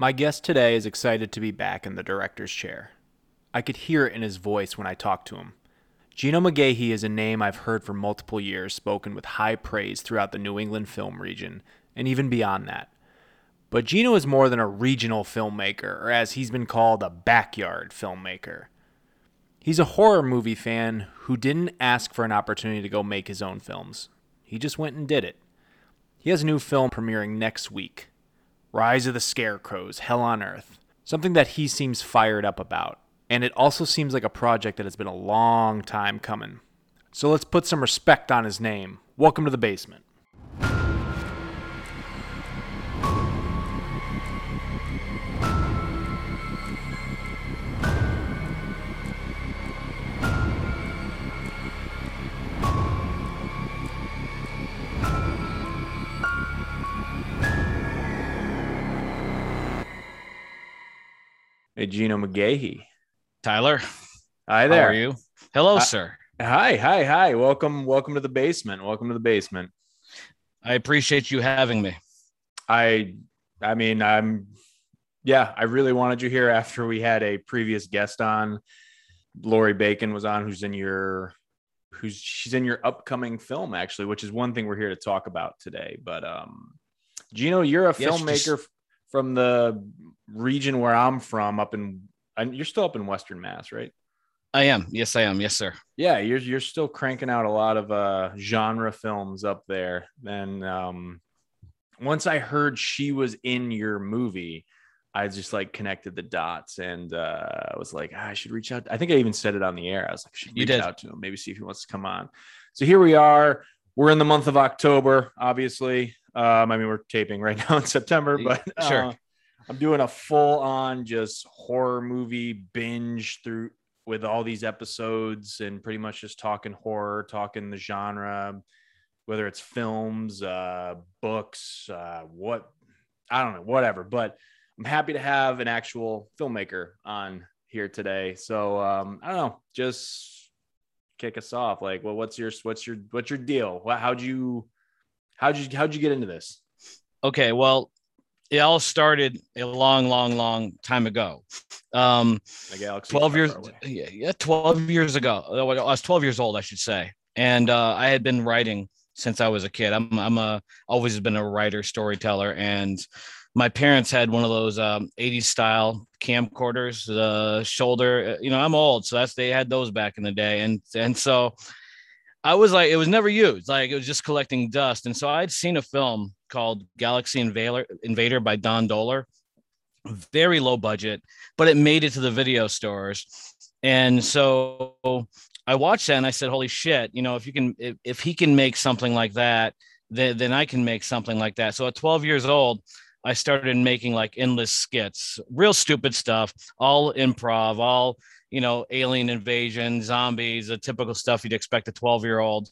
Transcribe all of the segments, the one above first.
My guest today is excited to be back in the director's chair. I could hear it in his voice when I talked to him. Gino McGahey is a name I've heard for multiple years spoken with high praise throughout the New England film region, and even beyond that. But Gino is more than a regional filmmaker, or as he's been called, a backyard filmmaker. He's a horror movie fan who didn't ask for an opportunity to go make his own films. He just went and did it. He has a new film premiering next week Rise of the Scarecrows, Hell on Earth. Something that he seems fired up about. And it also seems like a project that has been a long time coming. So let's put some respect on his name. Welcome to the basement. Gino McGahey. Tyler, Hi there. how are you? Hello, Uh, sir. Hi, hi, hi. Welcome, welcome to the basement. Welcome to the basement. I appreciate you having me. I, I mean, I'm, yeah, I really wanted you here after we had a previous guest on. Lori Bacon was on, who's in your, who's she's in your upcoming film actually, which is one thing we're here to talk about today. But um, Gino, you're a filmmaker just- from the region where I'm from, up in, and you're still up in Western Mass, right? I am. Yes, I am. Yes, sir. yeah you're you're still cranking out a lot of uh genre films up there and um once i heard she was in your movie i just like connected the dots and uh i was like ah, i should reach out i think i even said it on the air i was like I should You reach did. out to him maybe see if he wants to come on so here we are we're in the month of october obviously um i mean we're taping right now in september but Sure. uh, i'm doing a full on just horror movie binge through with all these episodes and pretty much just talking horror, talking the genre, whether it's films, uh, books, uh, what I don't know, whatever. But I'm happy to have an actual filmmaker on here today. So um, I don't know, just kick us off. Like, well, what's your what's your what's your deal? How'd you how'd you how'd you get into this? Okay. Well, it all started a long, long, long time ago. Um, 12 years, yeah, yeah, 12 years ago. I was 12 years old, I should say. And uh, I had been writing since I was a kid. I'm, I'm a, always been a writer, storyteller. And my parents had one of those um, 80s style camcorders, the shoulder, uh, you know, I'm old. So that's, they had those back in the day. And, and so I was like, it was never used. Like it was just collecting dust. And so I'd seen a film called Galaxy Invader, Invader by Don Dohler, very low budget, but it made it to the video stores. And so I watched that and I said, holy shit, you know, if you can, if, if he can make something like that, then, then I can make something like that. So at 12 years old, I started making like endless skits, real stupid stuff, all improv, all, you know, alien invasion, zombies, the typical stuff you'd expect a 12 year old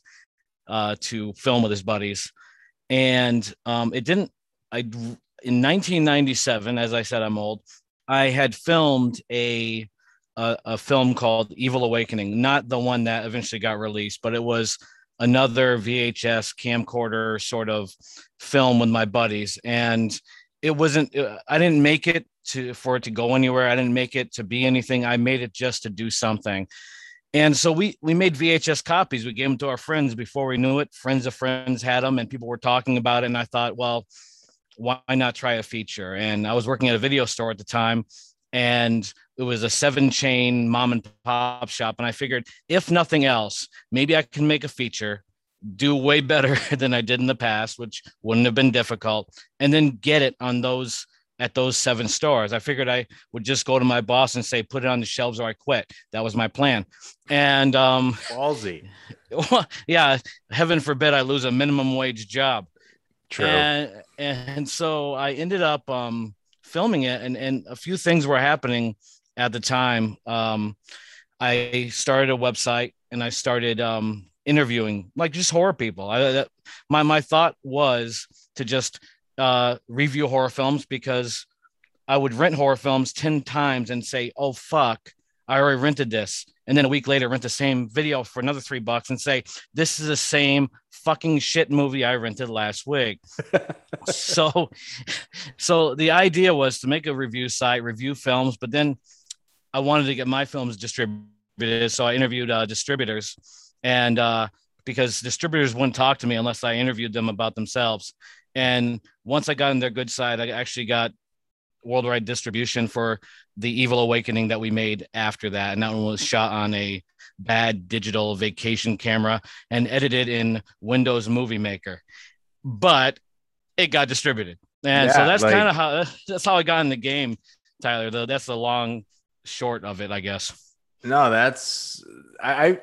uh, to film with his buddies. And um, it didn't, I, in 1997, as I said, I'm old, I had filmed a, a, a film called Evil Awakening, not the one that eventually got released, but it was another VHS camcorder sort of film with my buddies. And it wasn't, uh, I didn't make it to, for it to go anywhere. I didn't make it to be anything. I made it just to do something. And so we we made VHS copies. We gave them to our friends before we knew it. Friends of friends had them, and people were talking about it. And I thought, well, why not try a feature? And I was working at a video store at the time, and it was a seven chain mom and pop shop. And I figured, if nothing else, maybe I can make a feature, do way better than I did in the past, which wouldn't have been difficult, and then get it on those at those seven stores. I figured I would just go to my boss and say, put it on the shelves or I quit. That was my plan. And um, Ballsy. yeah, heaven forbid I lose a minimum wage job. True. And, and so I ended up um, filming it, and, and a few things were happening at the time. Um, I started a website and I started um, interviewing like just horror people. I, that, my my thought was to just uh, review horror films because I would rent horror films ten times and say, "Oh fuck, I already rented this," and then a week later rent the same video for another three bucks and say this is the same fucking shit movie I rented last week. so, so the idea was to make a review site, review films, but then I wanted to get my films distributed, so I interviewed uh, distributors, and uh, because distributors wouldn't talk to me unless I interviewed them about themselves. And once I got on their good side, I actually got worldwide distribution for the Evil Awakening that we made after that. And that one was shot on a bad digital vacation camera and edited in Windows Movie Maker. But it got distributed. And yeah, so that's like, kind of how that's how I got in the game, Tyler. Though that's the long short of it, I guess. No, that's I I,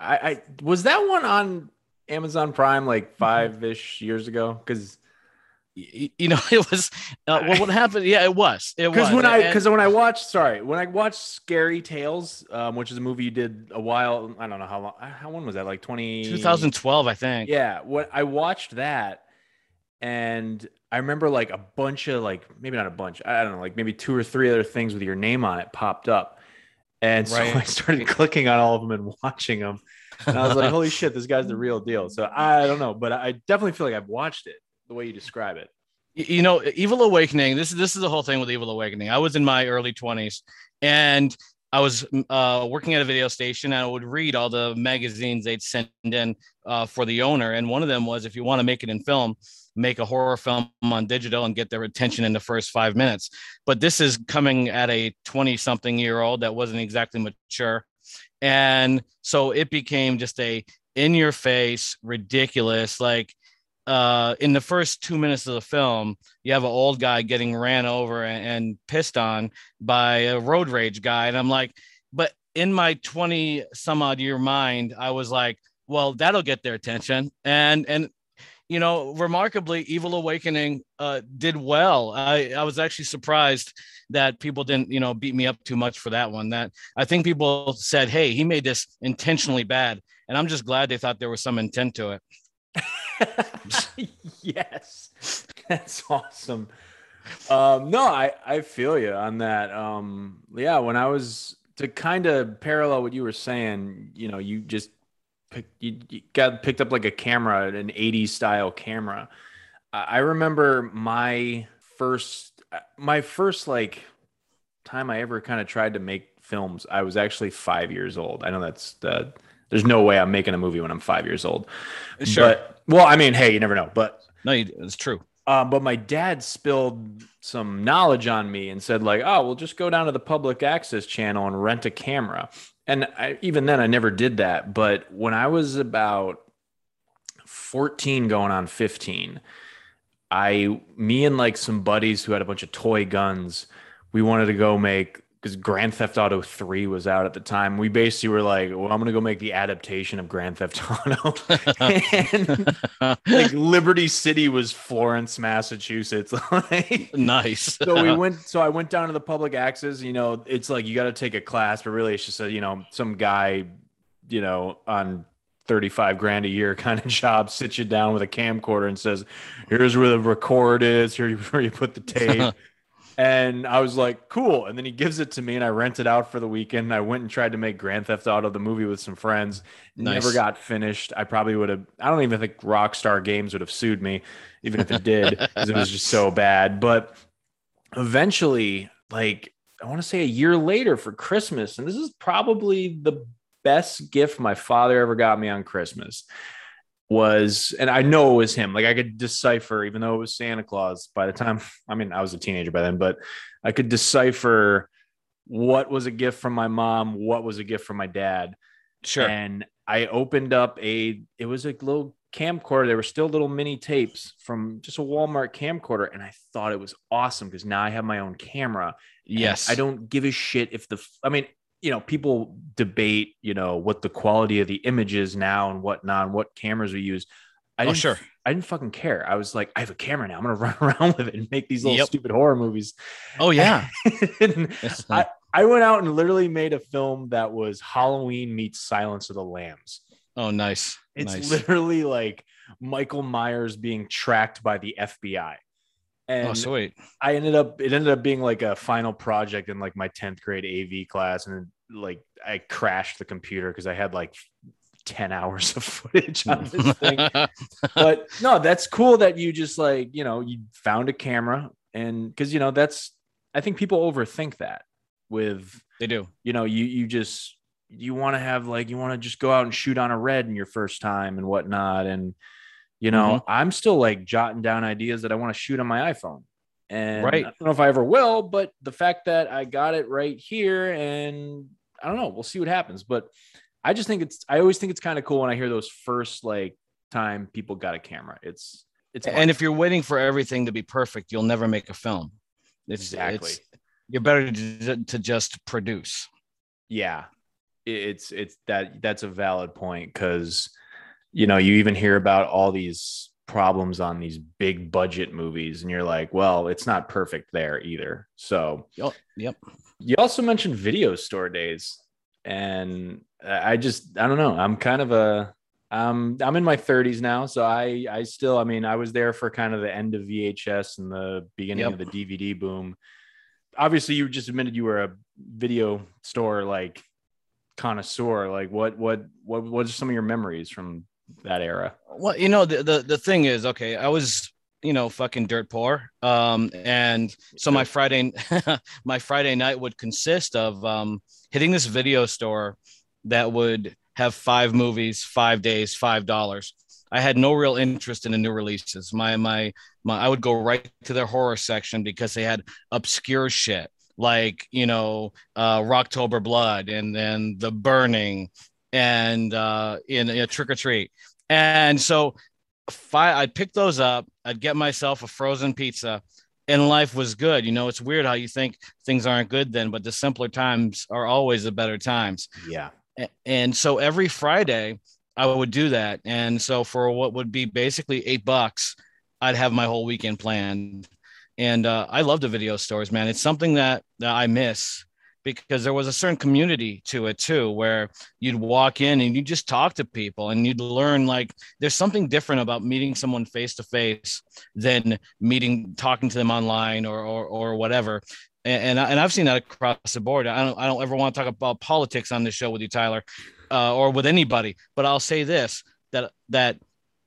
I was that one on Amazon Prime like five ish years ago? Because you know it was uh, well, what happened yeah it was it because when i because when i watched sorry when i watched scary tales um, which is a movie you did a while i don't know how long how when was that like 20 2012 i think. Yeah what i watched that and i remember like a bunch of like maybe not a bunch i don't know like maybe two or three other things with your name on it popped up and so right. i started clicking on all of them and watching them and i was like holy shit this guy's the real deal so i don't know but i definitely feel like i've watched it the way you describe it. You know, Evil Awakening. This is this is the whole thing with Evil Awakening. I was in my early twenties, and I was uh, working at a video station. And I would read all the magazines they'd send in uh, for the owner, and one of them was, if you want to make it in film, make a horror film on digital and get their attention in the first five minutes. But this is coming at a twenty-something year old that wasn't exactly mature, and so it became just a in-your-face, ridiculous, like uh, in the first two minutes of the film, you have an old guy getting ran over and, and, pissed on by a road rage guy. And I'm like, but in my 20 some odd year mind, I was like, well, that'll get their attention. And, and, you know, remarkably, Evil Awakening uh, did well. I, I was actually surprised that people didn't, you know, beat me up too much for that one. That I think people said, hey, he made this intentionally bad. And I'm just glad they thought there was some intent to it. yes, that's awesome. Um, no, I I feel you on that. Um, yeah, when I was to kind of parallel what you were saying, you know, you just picked, you, you got picked up like a camera, an '80s style camera. I remember my first, my first like time I ever kind of tried to make films. I was actually five years old. I know that's the there's no way I'm making a movie when I'm five years old. Sure. But well, I mean, hey, you never know. But no, it's true. Um, but my dad spilled some knowledge on me and said, like, oh, we'll just go down to the public access channel and rent a camera. And I, even then, I never did that. But when I was about 14, going on 15, I, me and like some buddies who had a bunch of toy guns, we wanted to go make because Grand Theft Auto 3 was out at the time. We basically were like, well, I'm going to go make the adaptation of Grand Theft Auto. and like Liberty City was Florence, Massachusetts. nice. so we went, so I went down to the public access. You know, it's like you got to take a class, but really it's just a, you know, some guy, you know, on 35 grand a year kind of job sits you down with a camcorder and says, here's where the record is, here's where you put the tape. And I was like, cool. And then he gives it to me, and I rent it out for the weekend. I went and tried to make Grand Theft Auto the movie with some friends. Nice. Never got finished. I probably would have. I don't even think Rockstar Games would have sued me, even if it did, because it was just so bad. But eventually, like I want to say a year later for Christmas, and this is probably the best gift my father ever got me on Christmas was, and I know it was him. Like I could decipher, even though it was Santa Claus by the time, I mean, I was a teenager by then, but I could decipher what was a gift from my mom, what was a gift from my dad. Sure. And I opened up a, it was a little camcorder. There were still little mini tapes from just a Walmart camcorder. And I thought it was awesome because now I have my own camera. Yes. I don't give a shit if the, I mean, you know, people debate, you know, what the quality of the image is now and whatnot, and what cameras we use. I oh, sure. I didn't fucking care. I was like, I have a camera now. I'm gonna run around with it and make these little yep. stupid horror movies. Oh yeah. I, I went out and literally made a film that was Halloween meets Silence of the Lambs. Oh, nice. It's nice. literally like Michael Myers being tracked by the FBI. Oh, and oh, sweet. I ended up it ended up being like a final project in like my 10th grade AV class. And like I crashed the computer because I had like 10 hours of footage on this thing. but no, that's cool that you just like, you know, you found a camera and because you know, that's I think people overthink that with they do. You know, you you just you want to have like you want to just go out and shoot on a red in your first time and whatnot. And you know, mm-hmm. I'm still like jotting down ideas that I want to shoot on my iPhone. And right. I don't know if I ever will, but the fact that I got it right here and I don't know, we'll see what happens. But I just think it's I always think it's kind of cool when I hear those first like time people got a camera. It's it's and fun. if you're waiting for everything to be perfect, you'll never make a film. It's, exactly. It's, you're better to, to just produce. Yeah, it's it's that that's a valid point because you know you even hear about all these problems on these big budget movies and you're like well it's not perfect there either so yep, yep. you also mentioned video store days and i just i don't know i'm kind of a um i'm in my 30s now so i i still i mean i was there for kind of the end of vhs and the beginning yep. of the dvd boom obviously you just admitted you were a video store like connoisseur like what what what what are some of your memories from that era. Well you know the the, the thing is okay i was you know fucking dirt poor. Um and so my friday my friday night would consist of um hitting this video store that would have five movies five days five dollars. I had no real interest in the new releases. My my my i would go right to their horror section because they had obscure shit like you know uh, Rocktober Blood and then The Burning and uh, in a Trick or Treat. And so I, I'd pick those up. I'd get myself a frozen pizza, and life was good. You know, it's weird how you think things aren't good then, but the simpler times are always the better times. Yeah. And so every Friday, I would do that. And so for what would be basically eight bucks, I'd have my whole weekend planned and uh, I love the video stores, man. It's something that, that I miss because there was a certain community to it too, where you'd walk in and you just talk to people and you'd learn like there's something different about meeting someone face to face than meeting, talking to them online or or, or whatever. And, and and I've seen that across the board. I don't I don't ever want to talk about politics on this show with you, Tyler, uh, or with anybody. But I'll say this that that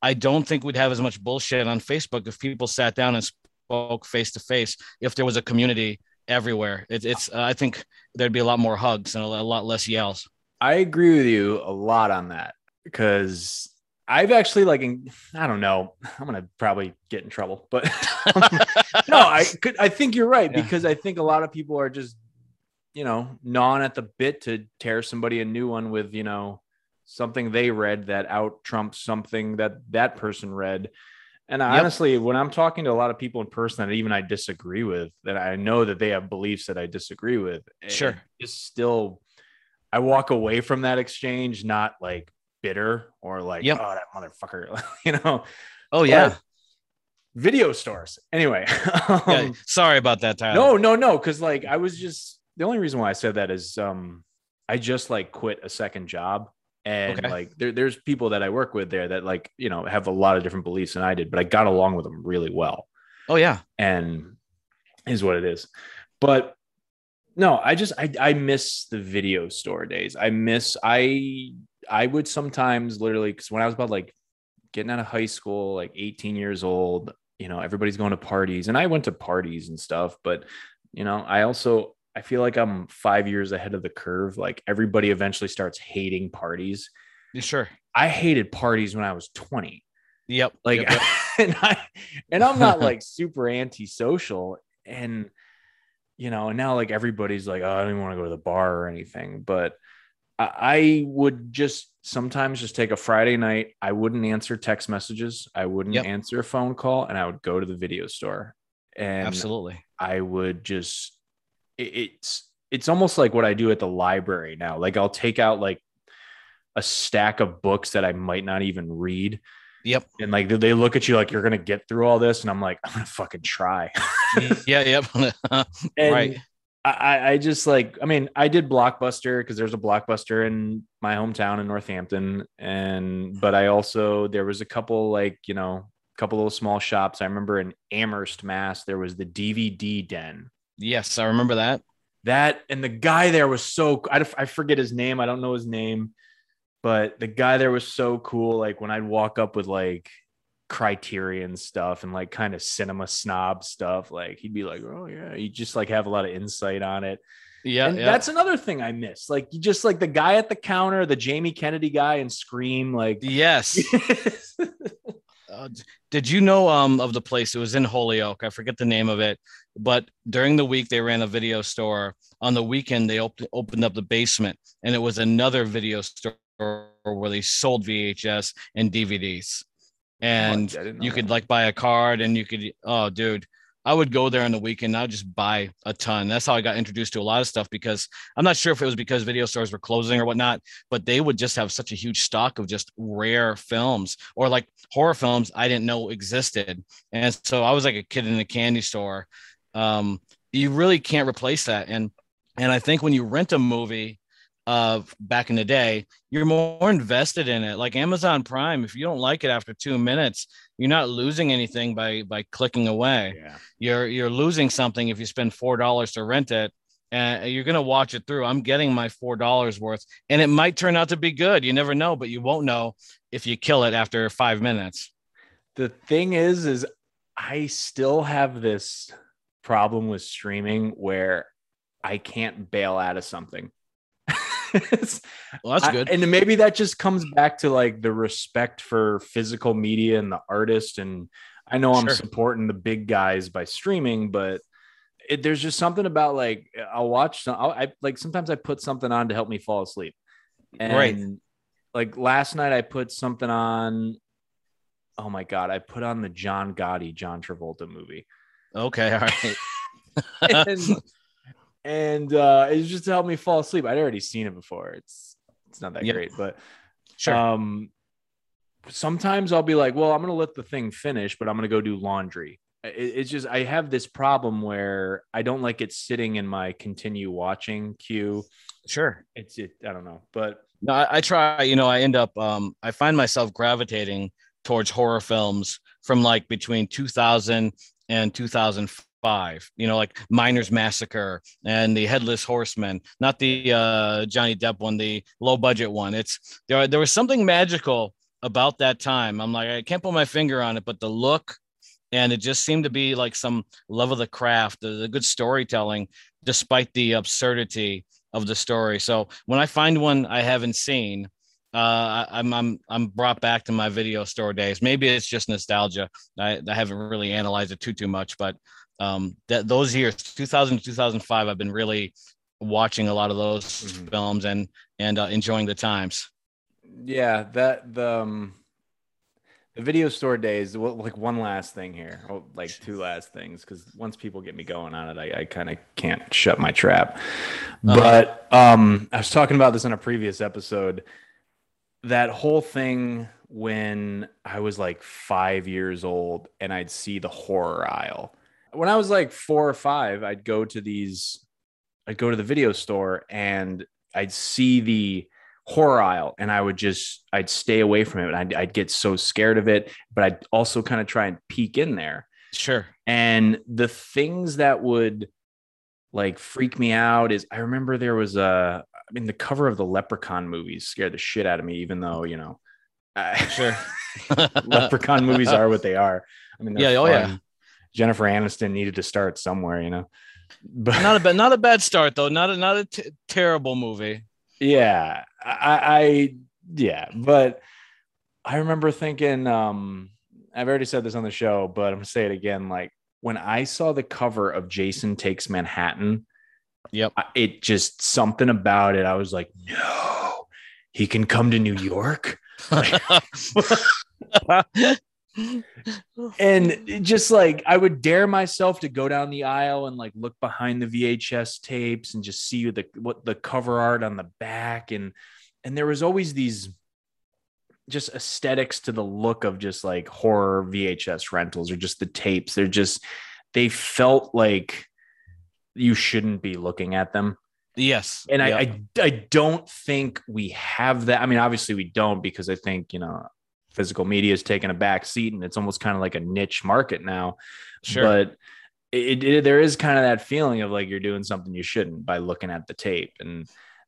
I don't think we'd have as much bullshit on Facebook if people sat down and spoke face to face if there was a community everywhere. It, it's uh, I think there'd be a lot more hugs and a, a lot less yells. I agree with you a lot on that because I've actually like I don't know I'm gonna probably get in trouble, but no, I could I think you're right yeah. because I think a lot of people are just you know gnawing at the bit to tear somebody a new one with you know something they read that out trumps something that that person read and yep. honestly, when I'm talking to a lot of people in person that even I disagree with, that I know that they have beliefs that I disagree with, sure, it's still, I walk away from that exchange not like bitter or like, yep. oh, that motherfucker, you know. Oh yeah. video stores. Anyway, um, yeah, sorry about that, Tyler. No, no, no, because like I was just the only reason why I said that is um I just like quit a second job and okay. like there, there's people that I work with there that like you know have a lot of different beliefs than I did, but I got along with them really well. Oh yeah, and is what it is. But no, I just I I miss the video store days. I miss I I would sometimes literally because when I was about like getting out of high school, like 18 years old, you know, everybody's going to parties, and I went to parties and stuff, but you know, I also I feel like I'm five years ahead of the curve. Like everybody eventually starts hating parties. Sure. I hated parties when I was 20. Yep. Like, yep, yep. and I, and I'm not like super antisocial. And, you know, and now like everybody's like, oh, I don't even want to go to the bar or anything. But I I would just sometimes just take a Friday night. I wouldn't answer text messages. I wouldn't yep. answer a phone call and I would go to the video store. And absolutely, I would just it's it's almost like what I do at the library now. Like I'll take out like a stack of books that I might not even read. Yep. And like they look at you like you're gonna get through all this, and I'm like, I'm gonna fucking try. Mm, yeah, yep. right. I, I just like, I mean, I did Blockbuster because there's a Blockbuster in my hometown in Northampton. And, but I also, there was a couple like, you know, a couple little small shops. I remember in Amherst, Mass, there was the DVD Den Yes, I remember that. that and the guy there was so I, I forget his name. I don't know his name, but the guy there was so cool. Like when I'd walk up with like criterion stuff and like kind of cinema snob stuff, like he'd be like, Oh yeah, you just like have a lot of insight on it. Yeah, and yeah. that's another thing I miss. Like you just like the guy at the counter, the Jamie Kennedy guy and Scream, like yes. Uh, did you know um of the place? It was in Holyoke. I forget the name of it, but during the week they ran a video store. On the weekend they op- opened up the basement, and it was another video store where they sold VHS and DVDs. And you could like buy a card, and you could. Oh, dude. I would go there on the weekend. I'd just buy a ton. That's how I got introduced to a lot of stuff because I'm not sure if it was because video stores were closing or whatnot, but they would just have such a huge stock of just rare films or like horror films I didn't know existed. And so I was like a kid in a candy store. Um, you really can't replace that. And and I think when you rent a movie uh back in the day, you're more invested in it. Like Amazon Prime, if you don't like it after two minutes, you're not losing anything by by clicking away. Yeah. you're you're losing something if you spend four dollars to rent it and you're going to watch it through. I'm getting my four dollars worth and it might turn out to be good. You never know but you won't know if you kill it after five minutes. The thing is is i still have this problem with streaming where i can't bail out of something well that's I- good. and maybe that just comes back to like the respect for physical media and the artist. And i know i'm Sure. supporting the big guys by streaming but it, there's just something about like i'll watch some I'll, i like sometimes i put something on to help me fall asleep. And Right. like last night i put something on oh my god i put on the john gotti john travolta movie. Okay all right. And, and uh it's just to help me fall asleep. I'd already seen it before. It's it's not that Yep. great but sure. um sometimes i'll be like well i'm gonna let the thing finish but i'm gonna go do laundry. It, it's just i have this problem where i don't like it sitting in my continue watching queue. Sure. It's it i don't know but no I, I try you know i end up um i find myself gravitating towards horror films from like between 2000 and 2005 you know like miners massacre and the headless horseman not the uh johnny depp one the low budget one it's there there was something magical about that time i'm like i can't put my finger on it but the look and it just seemed to be like some love of the craft the, the good storytelling despite the absurdity of the story so when i find one i haven't seen uh, I'm I'm I'm brought back to my video store days. Maybe it's just nostalgia. I, I haven't really analyzed it too too much, but um, that those years, 2000 to 2005, I've been really watching a lot of those Mhm. films and and uh, enjoying the times. yeah that the um the video store days well, like one last thing here oh, like two last things because once people get me going on it i, I kind of can't shut my trap Uh-huh. but um i was talking about this in a previous episode that whole thing when i was like five years old and i'd see the horror aisle when i was like four or five i'd go to these i'd go to the video store and i'd see the horror aisle and I would just I'd stay away from it. I'd, I'd get so scared of it, but I'd also kind of try and peek in there. Sure. And the things that would like freak me out is I remember there was a I mean the cover of the Leprechaun movies scared the shit out of me, even though you know I- Sure. Leprechaun movies are what they are. I mean, they're Yeah, oh, yeah. Jennifer Aniston needed to start somewhere, you know. But not a bad not a bad start though. Not a not a t- terrible movie. yeah I, I yeah but i remember thinking um i've already said this on the show but i'm gonna say it again like when i saw the cover of jason takes manhattan Yep. It just something about it i was like no he can come to new york and just like I would dare myself to go down the aisle and like look behind the VHS tapes and just see the what the cover art on the back and and there was always these just aesthetics to the look of just like horror VHS rentals or just the tapes they're just they felt like you shouldn't be looking at them yes. and. I, I I don't think we have that. I mean, obviously we don't because I think you know physical media is taking a back seat and it's almost kind of like a niche market now. Sure. But it, it, there is kind of that feeling of like you're doing something you shouldn't by looking at the tape. And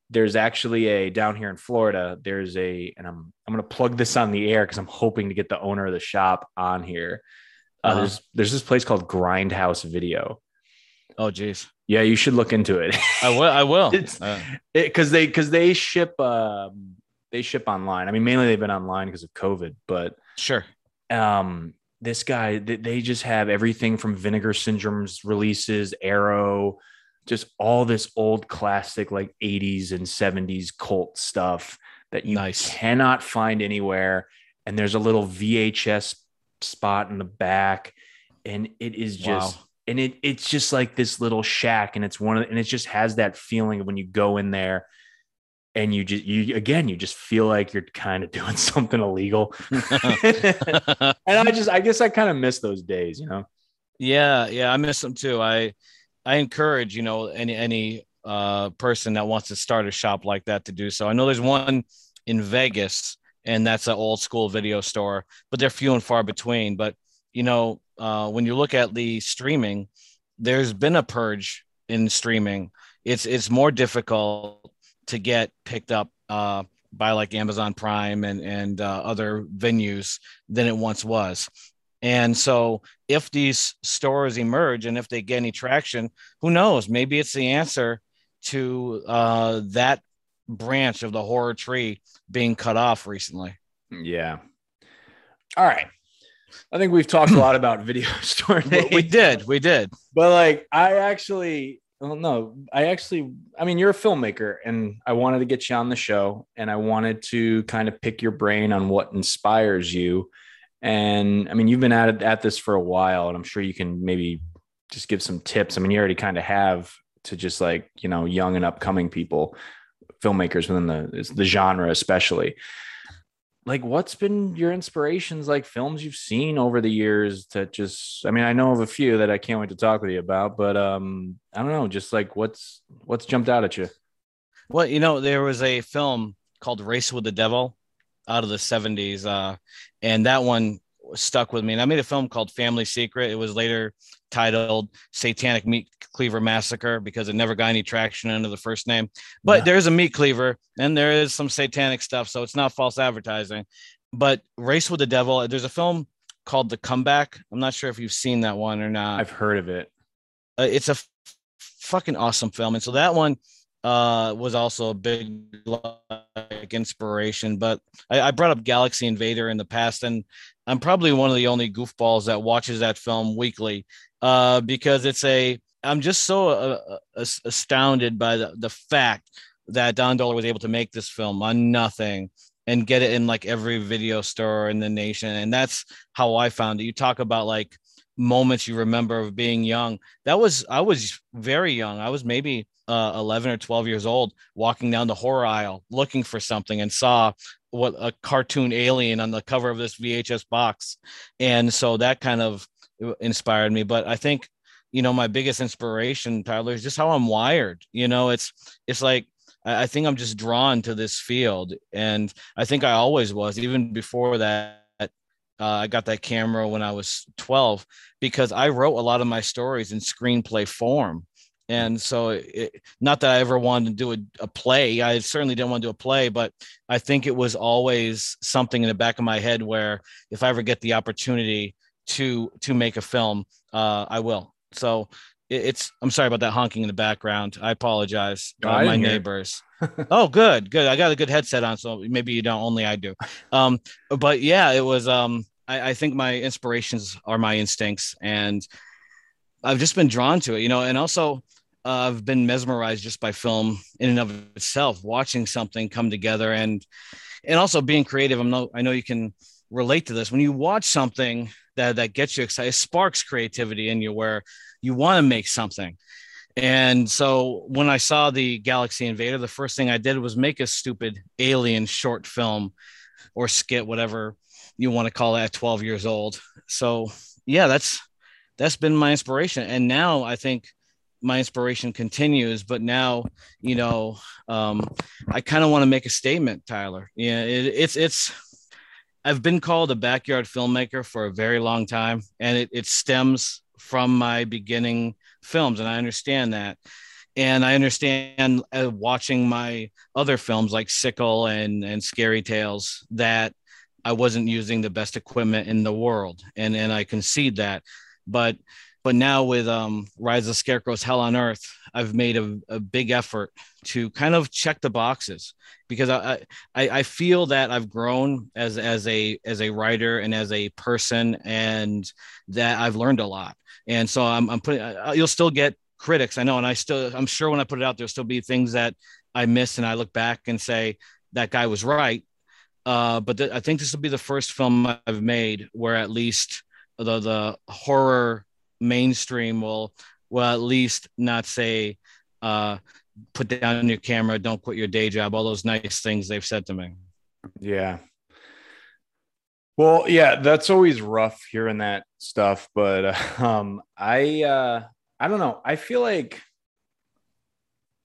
there's actually a down here in Florida. There's a, and I'm I'm gonna plug this on the air because I'm hoping to get the owner of the shop on here. Uh, uh-huh. There's there's this place called Grindhouse Video. Oh, geez. Yeah, you should look into it. I will. I will. It's because uh. it, they because they ship um, they ship online. I mean, mainly they've been online because of COVID, but sure. Um, this guy they just have everything from Vinegar Syndrome's releases, Arrow, just all this old classic like 80s and 70s cult stuff that you nice. cannot find anywhere. And there's a little VHS spot in the back, and it is just. Wow and it it's just like this little shack and it's one of and it just has that feeling of when you go in there and you just you again you just feel like you're kind of doing something illegal. And i just i guess i kind of miss those days you know? Yeah yeah i miss them too. I i encourage you know any any uh person that wants to start a shop like that to do so. I know there's one in vegas and that's an old school video store but they're few and far between. But you know uh, when you look at the streaming, there's been a purge in streaming. It's it's more difficult to get picked up uh, by like Amazon Prime and and uh, other venues than it once was. And so, if these stores emerge and if they get any traction, who knows? Maybe it's the answer to uh, that branch of the horror tree being cut off recently. Yeah. All right. I think we've talked a lot about video store names. We did, we did. But like, I actually, well, no, I actually, I mean, you're a filmmaker, and I wanted to get you on the show, and I wanted to kind of pick your brain on what inspires you. And I mean, you've been at at this for a while, and I'm sure you can maybe just give some tips. I mean, you already kind of have to just like you know young and upcoming people, filmmakers within the the genre, especially like what's been your inspirations like films you've seen over the years that just i mean i know of a few that i can't wait to talk with you about but um i don't know just like what's what's jumped out at you? Well you know there was a film called race with the devil out of the 70s uh and that one stuck with me and i made a film called family secret. It was later titled satanic meat cleaver massacre because it never got any traction under the first name. But yeah. there is a meat cleaver and there is some satanic stuff, so it's not false advertising. But Race with the Devil, there's a film called The Comeback. I'm not sure if you've seen that one or not. I've heard of it. Uh, it's a f- fucking awesome film, and so that one uh, was also a big like inspiration. But I, I, brought up Galaxy Invader in the past, and I'm probably one of the only goofballs that watches that film weekly uh, because it's a I'm just so uh, uh astounded by the, the fact that Don Dohler was able to make this film on nothing and get it in like every video store in the nation. And that's how I found it. You talk about like moments you remember of being young. That was, I was very young. I was maybe uh, 11 or 12 years old walking down the horror aisle looking for something and saw what a cartoon alien on the cover of this VHS box. And so that kind of inspired me. But I think you know my biggest inspiration tyler is just how i'm wired you know it's it's like i think i'm just drawn to this field and i think i always was even before that uh, I got that camera when I was 12 because I wrote a lot of my stories in screenplay form. And so, it, not that I ever wanted to do a, a, play, I certainly didn't want to do a play, but I think it was always something in the back of my head where if I ever get the opportunity to to make a film, uh, I will. So it's I'm sorry about that honking in the background. I apologize. Uh, I my neighbors. oh, good, good. I got a good headset on, so maybe you don't. Only I do. Um, but yeah, it was. Um, I, I think my inspirations are my instincts, and I've just been drawn to it. You know, and also uh, I've been mesmerized just by film in and of itself, watching something come together, and and also being creative. I'm no, I know you can relate to this when you watch something that that gets you excited sparks creativity in you where you want to make something. And so when i saw the galaxy invader the first thing i did was make a stupid alien short film or skit whatever you want to call it at 12 years old. So yeah that's that's been my inspiration. And now i think my inspiration continues but now you know um, i kind of want to make a statement tyler. Yeah it, it's it's I've been called a backyard filmmaker for a very long time, and it, it stems from my beginning films, and I understand that. And I understand uh, watching my other films like Sickle and and Scary Tales that I wasn't using the best equipment in the world, and and I concede that. But but now with um, Rise of Scarecrows, Hell on Earth, I've made a, a big effort to kind of check the boxes because I, I I feel that I've grown as as a as a writer and as a person, and that I've learned a lot. And so I'm I'm putting you'll still get critics, I know, and I still I'm sure when I put it out, there'll still be things that I miss, and I look back and say that guy was right. Uh, but th- I think this will be the first film I've made where at least the the horror mainstream will will at least not say uh, put down your camera, don't quit your day job, all those nice things they've said to me. Yeah. Well, yeah, that's always rough hearing that stuff, but um I uh I don't know. I feel like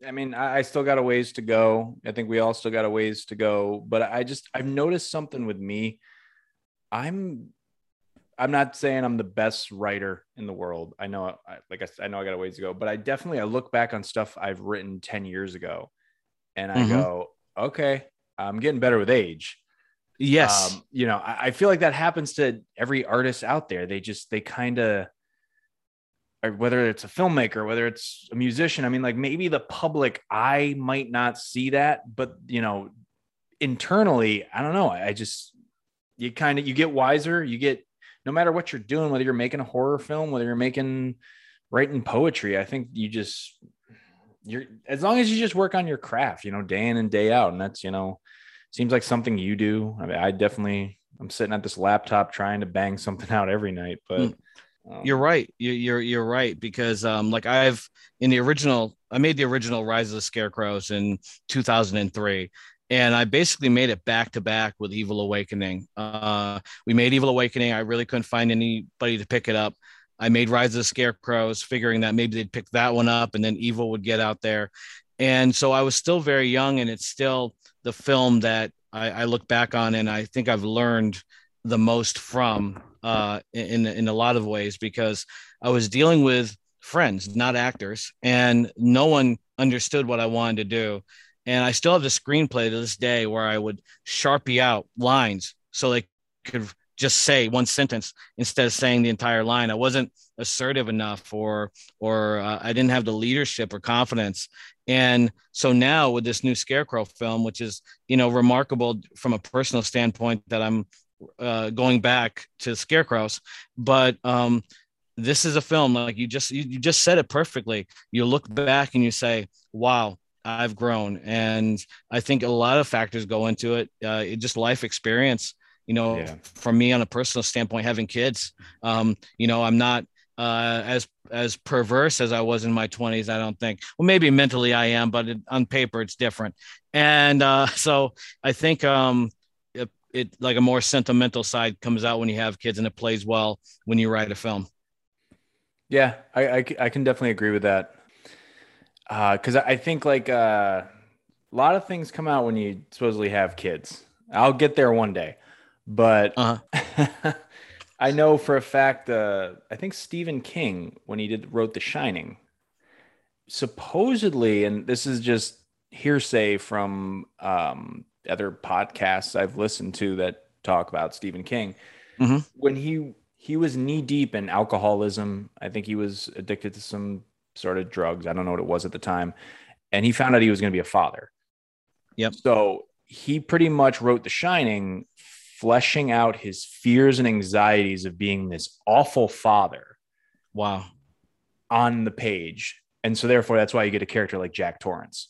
I mean, I, I still got a ways to go. I think we all still got a ways to go, but I just I've noticed something with me. I'm I'm not saying I'm the best writer in the world. I know, I, like I, I know I got a ways to go, but I definitely I look back on stuff I've written ten years ago, and I mm-hmm. go, okay, I'm getting better with age. Yes, um, you know, I, I, feel like that happens to every artist out there. They just they kind of, whether it's a filmmaker, whether it's a musician. I mean, like maybe the public eye might not see that, but you know, internally, I don't know. I, I just you kind of you get wiser, you get no matter what you're doing, whether you're making a horror film, whether you're making writing poetry, I think you just you're as long as you just work on your craft, you know, day in and day out. And that's, you know, seems like something you do. I mean, I definitely I'm sitting at this laptop trying to bang something out every night, but hmm. um, you're right. You're, you're, you're right. Because, um, like I've in the original, I made the original rise of the scarecrows in 2003 and I basically made it back to back with Evil Awakening. Uh, we made Evil Awakening. I really couldn't find anybody to pick it up. I made Rise of the Scarecrows, figuring that maybe they'd pick that one up, and then Evil would get out there. And so I was still very young, and it's still the film that I, I look back on, and I think I've learned the most from uh, in in a lot of ways because I was dealing with friends, not actors, and no one understood what I wanted to do and I still have the screenplay to this day where I would sharpie out lines so they could just say one sentence instead of saying the entire line. I wasn't assertive enough, or or uh, I didn't have the leadership or confidence. And so now with this new Scarecrow film, which is you know remarkable from a personal standpoint, that I'm uh, going back to Scarecrows, but um, this is a film like you just you, you just said it perfectly. You look back and you say, "Wow, I've grown, and I think a lot of factors go into it. Uh, it just life experience. You know, yeah. from me on a personal standpoint, having kids. Um, you know, I'm not uh, as as perverse as I was in my 20s. I don't think. Well, maybe mentally I am, but it, on paper it's different. And uh, so I think um, it, it like a more sentimental side comes out when you have kids, and it plays well when you write a film. Yeah, I, I, I can definitely agree with that because uh, I think like uh, a lot of things come out when you supposedly have kids. I'll get there one day, but uh-huh. I know for a fact. Uh, I think Stephen King, when he did wrote The Shining, supposedly, and this is just hearsay from um, other podcasts I've listened to that talk about Stephen King. Mm-hmm. When he he was knee deep in alcoholism, I think he was addicted to some sort of drugs. I don't know what it was at the time. And he found out he was going to be a father. Yep. So he pretty much wrote The Shining, fleshing out his fears and anxieties of being this awful father. Wow. On the page. And so therefore that's why you get a character like Jack Torrance.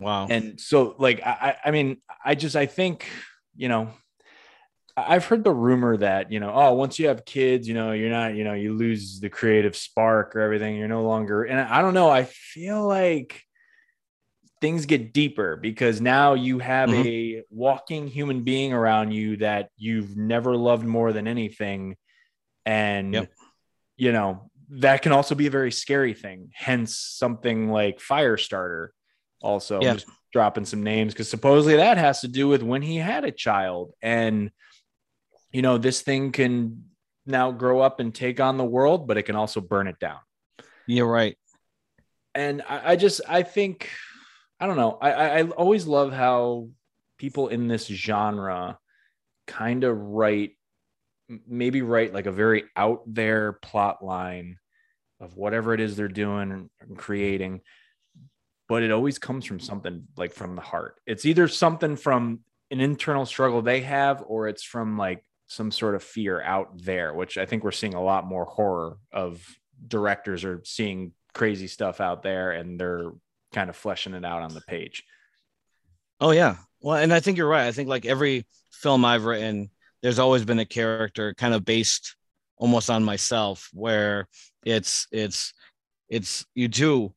Wow. And so like I I mean, I just I think, you know, I've heard the rumor that, you know, oh, once you have kids, you know, you're not, you know, you lose the creative spark or everything. You're no longer, and I don't know. I feel like things get deeper because now you have mm-hmm. a walking human being around you that you've never loved more than anything. And, yep. you know, that can also be a very scary thing. Hence, something like Firestarter also yeah. just dropping some names because supposedly that has to do with when he had a child. And, you know, this thing can now grow up and take on the world, but it can also burn it down. You're right. And I, I just I think I don't know. I, I I always love how people in this genre kind of write maybe write like a very out there plot line of whatever it is they're doing and creating but it always comes from something like from the heart it's either something from an internal struggle they have or it's from like some sort of fear out there which i think we're seeing a lot more horror of directors are seeing crazy stuff out there and they're kind of fleshing it out on the page Oh yeah. Well, and I think you're right. I think like every film I've written, there's always been a character kind of based almost on myself where it's it's it's you do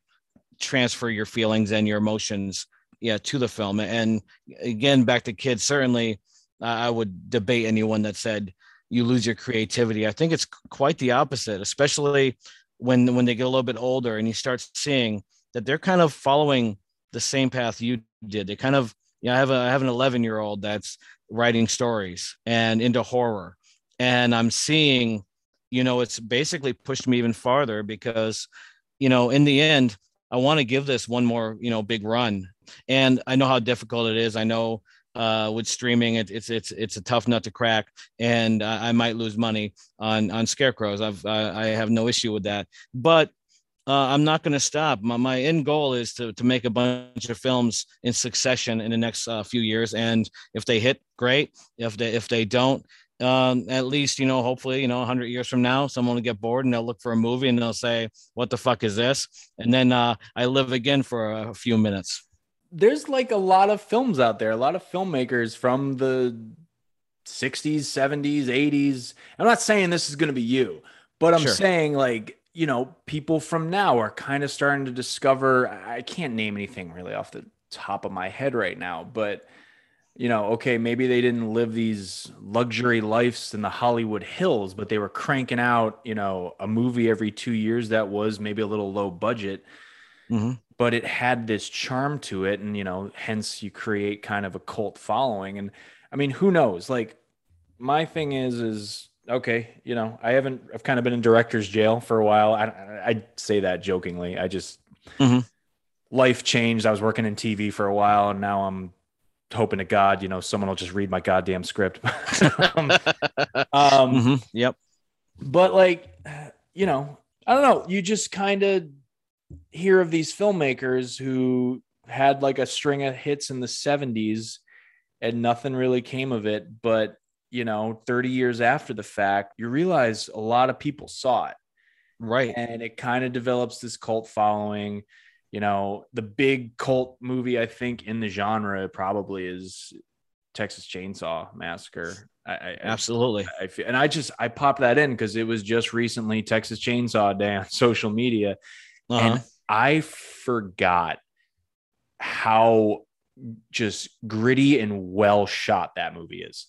transfer your feelings and your emotions yeah to the film and again back to kids certainly i would debate anyone that said you lose your creativity. I think it's quite the opposite especially when when they get a little bit older and you start seeing that they're kind of following the same path you did. They kind of you know, I have a I have an 11 year old that's writing stories and into horror, and I'm seeing, you know, it's basically pushed me even farther because, you know, in the end, I want to give this one more, you know, big run, and I know how difficult it is. I know uh, with streaming, it, it's it's it's a tough nut to crack, and uh, I might lose money on on scarecrows. I've uh, I have no issue with that, but uh, I'm not going to stop. My, my end goal is to, to make a bunch of films in succession in the next uh, few years. And if they hit, great. If they if they don't, um, at least you know, hopefully, you know, 100 years from now, someone will get bored and they'll look for a movie and they'll say, "What the fuck is this?" And then uh, I live again for a few minutes. There's like a lot of films out there, a lot of filmmakers from the 60s, 70s, 80s. I'm not saying this is going to be you, but I'm Sure. saying like you know, people from now are kind of starting to discover. I can't name anything really off the top of my head right now, but you know, okay, maybe they didn't live these luxury lives in the Hollywood hills, but they were cranking out, you know, a movie every two years that was maybe a little low budget, Mhm. But it had this charm to it. And, you know, hence you create kind of a cult following. And I mean, who knows? Like, my thing is, is okay, you know, I haven't, I've kind of been in director's jail for a while. I, I, say that jokingly. I just, Mhm. life changed. I was working in TV for a while and now I'm hoping to God, you know, someone will just read my goddamn script. um, um, Mhm. Yep. but like, you know, I don't know. You just kind of hear of these filmmakers who had like a string of hits in the 70s and nothing really came of it. But, you know, 30 years after the fact, you realize a lot of people saw it Right. and it kind of develops this cult following. You know, the big cult movie I think in the genre probably is Texas Chainsaw Massacre. I, I, Absolutely. I feel, and I just I popped that in because it was just recently Texas Chainsaw Day on social media, Uh-huh. and I forgot how just gritty and well shot that movie is.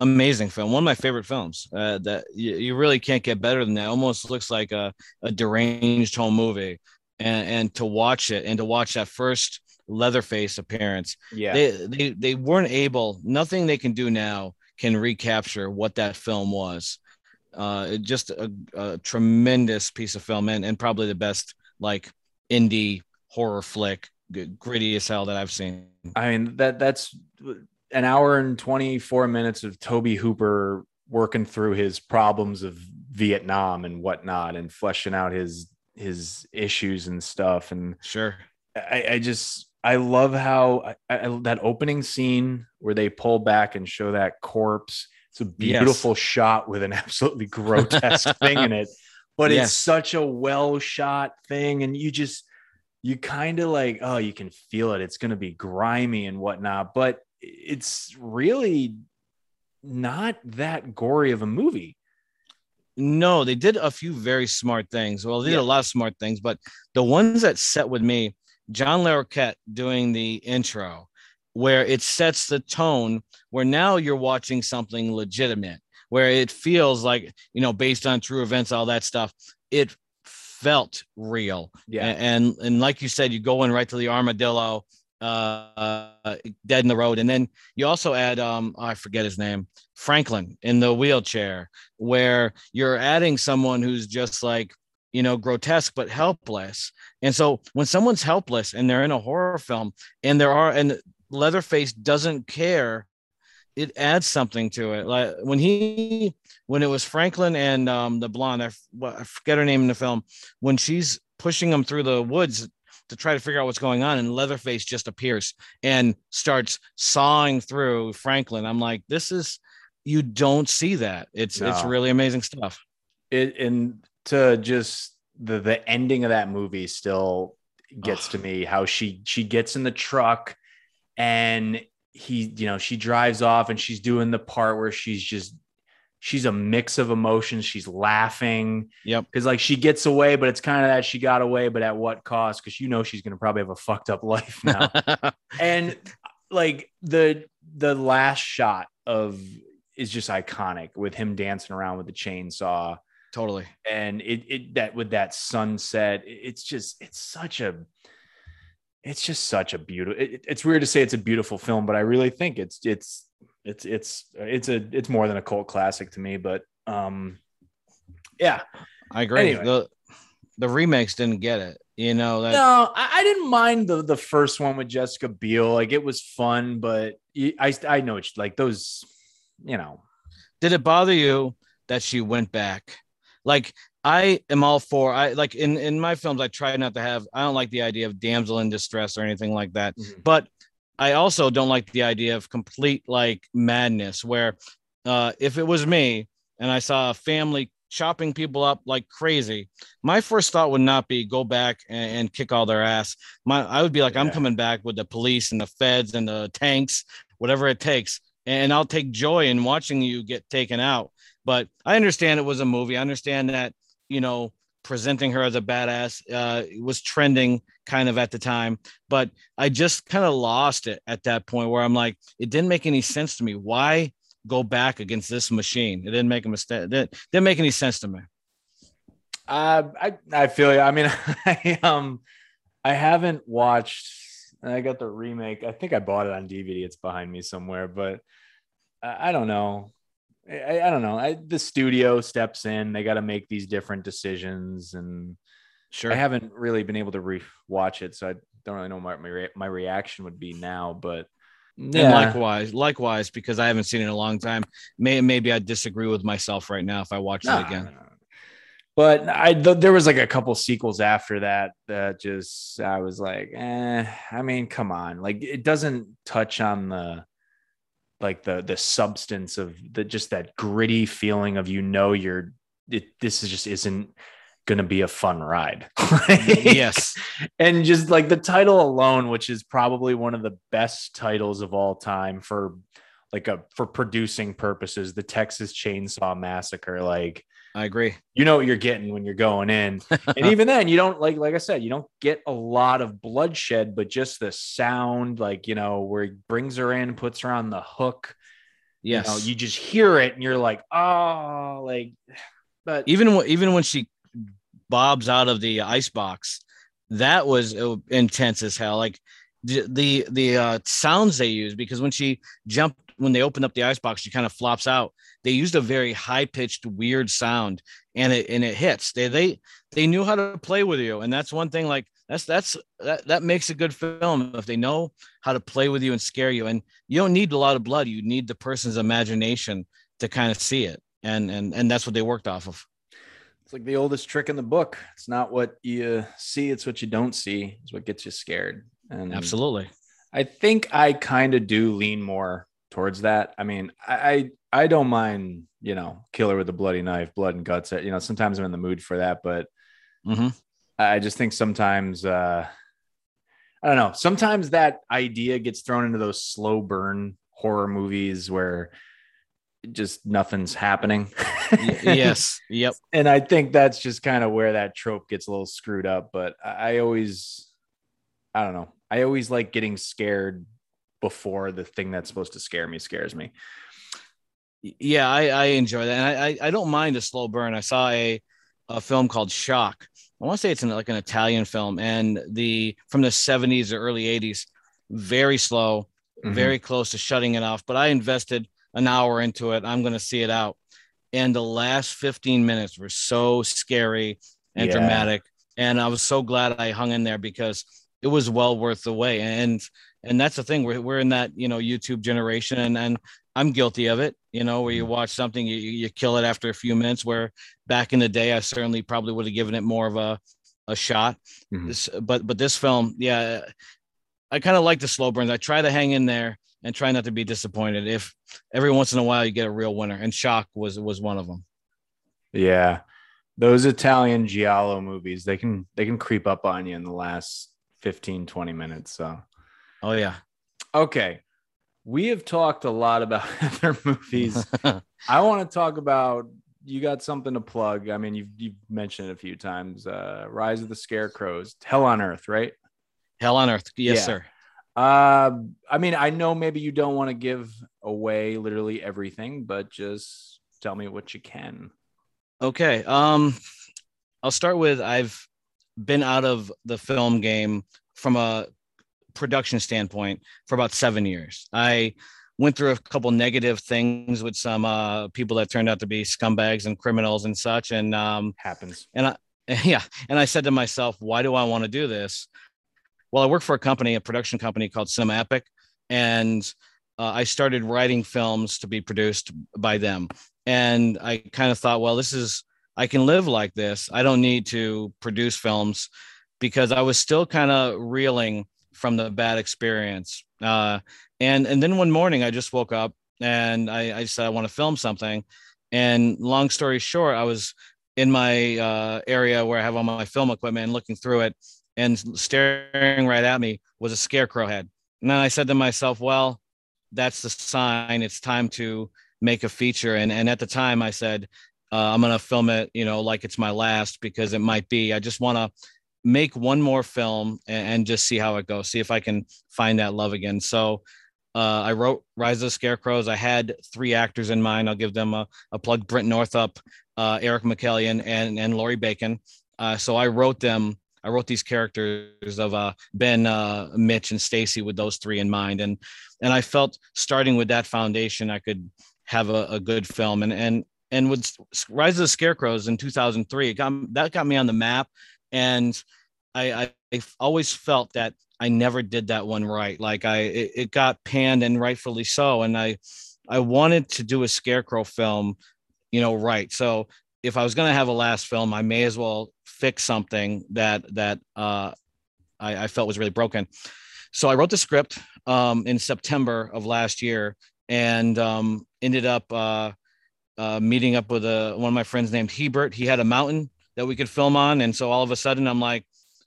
amazing film. One of my favorite films uh, that you, you really can't get better than that. Almost looks like a, a deranged home movie. And, and to watch it and to watch that first leatherface appearance Yeah, they, they they weren't able nothing they can do now can recapture what that film was uh just a, a tremendous piece of film and, and probably the best like indie horror flick gritty as hell that i've seen I mean that that's an hour and 24 minutes of Tobe Hooper working through his problems of Vietnam and whatnot and fleshing out his his issues and stuff and sure I, I just I love how I, I, that opening scene where they pull back and show that corpse. It's a Yes. beautiful shot with an absolutely grotesque thing in it, but Yes. it's such a well shot thing, and you just you kind of like oh you can feel it. It's gonna be grimy and whatnot, but it's really not that gory of a movie. No, they did a few very smart things. Well, they did Yeah. a lot of smart things, but the ones that set with me, John Larroquette doing the intro, where it sets the tone where now you're watching something legitimate, where it feels like, you know, based on true events, all that stuff. It felt real. Yeah, And, and like you said, you go in right to the armadillo uh, dead in the road. And then you also add, um, oh, I forget his name, Franklin in the wheelchair, where you're adding someone who's just like, you know, grotesque but helpless. And so when someone's helpless and they're in a horror film and there are, and Leatherface doesn't care, it adds something to it. Like when he, when it was Franklin and um, the blonde, I, I forget her name in the film, when she's pushing him through the woods to try to figure out what's going on. And Leatherface just appears and starts sawing through Franklin. I'm like, this is you don't see that. It's no. it's really amazing stuff. It and to just the the ending of that movie still gets to me how she she gets in the truck and he you know she drives off and she's doing the part where she's just she's a mix of emotions. She's laughing. Yep. Because like she gets away, but it's kind of that she got away, but at what cost? Because you know she's gonna probably have a fucked up life now. and like the the last shot of is just iconic with him dancing around with the chainsaw. Totally. And it it that with that sunset, it's just it's such a it's just such a beautiful it, it's weird to say it's a beautiful film but i really think it's it's it's it's it's a it's more than a cult classic to me, but um, yeah, I agree. Anyway. The the remakes didn't get it. You know that. No, I, I, didn't mind the the first one with Jessica Biel. Like it was fun, but I I know it's like those. You know, did it bother you that she went back? Like I am all for I like in in my films I try not to have I don't like the idea of damsel in distress or anything like that. Mm-hmm. But I also don't like the idea of complete like madness where uh, if it was me and I saw a family chopping people up like crazy, my first thought would not be go back and, and kick all their ass. My I would be like, yeah. I'm coming back with the police and the feds and the tanks, whatever it takes. And I'll take joy in watching you get taken out. But I understand it was a movie. I understand that, you know, presenting her as a badass uh, was trending kind of at the time. But i just kind of lost it at that point where i'm like it didn't make any sense to me. Why go back against this machine? It didn't make a mistake it didn't, didn't make any sense to me. Uh, i i feel you i mean i um i haven't watched i got the remake. I think i bought it on dvd it's behind me somewhere but I, I don't know I, I don't know. I, the studio steps in. They got to make these different decisions, and sure, I haven't really been able to re-watch it, so I don't really know what my re- my reaction would be now. But yeah. And likewise, likewise, because I haven't seen it in a long time. May maybe I disagree with myself right now if I watch it again. But I th- there was like a couple sequels after that that just I was like, eh. I mean, come on, like it doesn't touch on the like the the substance of the just that gritty feeling of you know you're it, this is just isn't going to be a fun ride. yes. And just like the title alone, which is probably one of the best titles of all time for like a for producing purposes, the Texas Chainsaw Massacre. Like I agree. You know what you're getting when you're going in. and even then, you don't like like I said, you don't get a lot of bloodshed, but just the sound, like you know, where he brings her in, puts her on the hook. Yes. You, know, you just hear it and you're like, oh, like but even when even when she bobs out of the ice box, that was uh, intense as hell. Like the the, the uh, sounds they use because when she jumped when they open up the ice box, she kind of flops out. They used a very high pitched, weird sound, and it and it hits. They they they knew how to play with you, and that's one thing. Like that's that's that that makes a good film if they know how to play with you and scare you. And you don't need a lot of blood. You need the person's imagination to kind of see it, and and and that's what they worked off of. It's like the oldest trick in the book. It's not what you see; it's what you don't see. It's what gets you scared. And absolutely, I think I kind of do lean more towards that. I mean, I I don't mind, you know, killer with a bloody knife, blood and guts. You know, sometimes I'm in the mood for that, but mm-hmm. I just think sometimes uh I don't know. Sometimes that idea gets thrown into those slow burn horror movies where just nothing's happening. yes. Yep. And I think that's just kind of where that trope gets a little screwed up. But I always, I don't know. I always like getting scared before the thing that's supposed to scare me scares me. Yeah, I, I enjoy that. And I, I, I don't mind a slow burn. I saw a, a film called Shock. I want to say it's in like an Italian film and the from the 70s or early 80s. very slow, Mhm. very close to shutting it off. But I invested an hour into it. I'm going to see it out. And the last 15 minutes were so scary and Yeah. dramatic. And I was so glad I hung in there because it was well worth the wait. And and that's the thing. We're, we're in that, you know, YouTube generation and, and I'm guilty of it, you know, where you watch something, you, you kill it after a few minutes, where back in the day, I certainly probably would have given it more of a, a shot. Mhm. This, but, but this film, yeah, I kind of like the slow burns. I try to hang in there and try not to be disappointed. If every once in a while you get a real winner, and Shock was was one of them. Yeah. Those Italian giallo movies, they can they can creep up on you in the last 15 20 minutes, so Oh yeah, Okay. We have talked a lot about other movies. I want to talk about you got something to plug. I mean, you've you've mentioned it a few times. Uh Rise of the Scarecrows, Hell on Earth, right? Hell on Earth. Yes, Yeah. sir. Uh I mean, I know maybe you don't want to give away literally everything, but just tell me what you can. Okay. Um, I'll start with I've been out of the film game from a production standpoint for about seven years. I went through a couple negative things with some uh, people that turned out to be scumbags and criminals and such. And um, Happens. and I yeah, and I said to myself, why do I want to do this? Well, I work for a company, a production company called Cinema Epic, and uh, I started writing films to be produced by them. And I kind of thought, well, this is I can live like this. I don't need to produce films because I was still kind of reeling from the bad experience. Uh, and and then one morning, I just woke up and I, I said I want to film something. And long story short, I was in my uh, area where I have all my film equipment and looking through it, and staring right at me was a scarecrow head. And then I said to myself, well, that's the sign. It's time to make a feature. And and at the time, I said, uh, I'm gonna film it, you know, like it's my last because it might be. I just want to make one more film and, and just see how it goes. See if I can find that love again. So. Uh, I wrote Rise of the Scarecrows. I had three actors in mind. I'll give them a, a plug: Brent Northup, uh, Eric McKellion, and and Laurie Bacon. Uh, so I wrote them. I wrote these characters of uh, Ben, uh, Mitch, and Stacy with those three in mind, and and I felt starting with that foundation, I could have a, a good film. And and and with Rise of the Scarecrows in 2003, it got that got me on the map, and I, I, always felt that I never did that one right. Like I, it, it got panned and rightfully so, and I I wanted to do a Scarecrow film, you know, right. So if I was going to have a last film, I may as well fix something that that uh, I, I felt was really broken. So I wrote the script um, in September of last year, and um, ended up uh, uh, meeting up with a, one of my friends named Hebert. He had a mountain that we could film on, and so all of a sudden I'm like,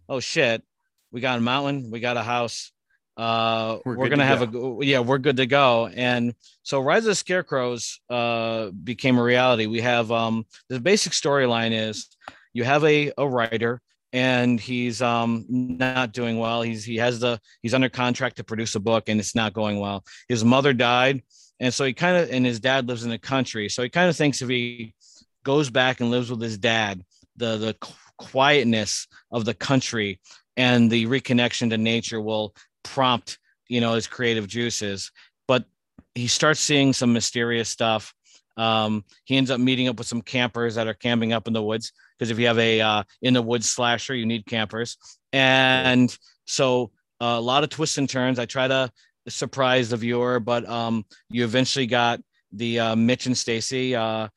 oh shit, we got a mountain, we got a house. Uh, We're we're, gonna to have a yeah, we're good to go. And so Rise of the Scarecrows uh, became a reality. We have um, the basic storyline is you have a, a writer and he's um, not doing well. He's he has the he's under contract to produce a book and it's not going well. His mother died, and so he kind of and his dad lives in the country. So he kind of thinks if he goes back and lives with his dad, the the quietness of the country and the reconnection to nature will prompt you know his creative juices. But he starts seeing some mysterious stuff. Um, he ends up meeting up with some campers that are camping up in the woods because if you have a uh, in the woods slasher, you need campers. And so uh, a lot of twists and turns. I try to surprise the viewer, but um, you eventually got the uh, Mitch and Stacy uh,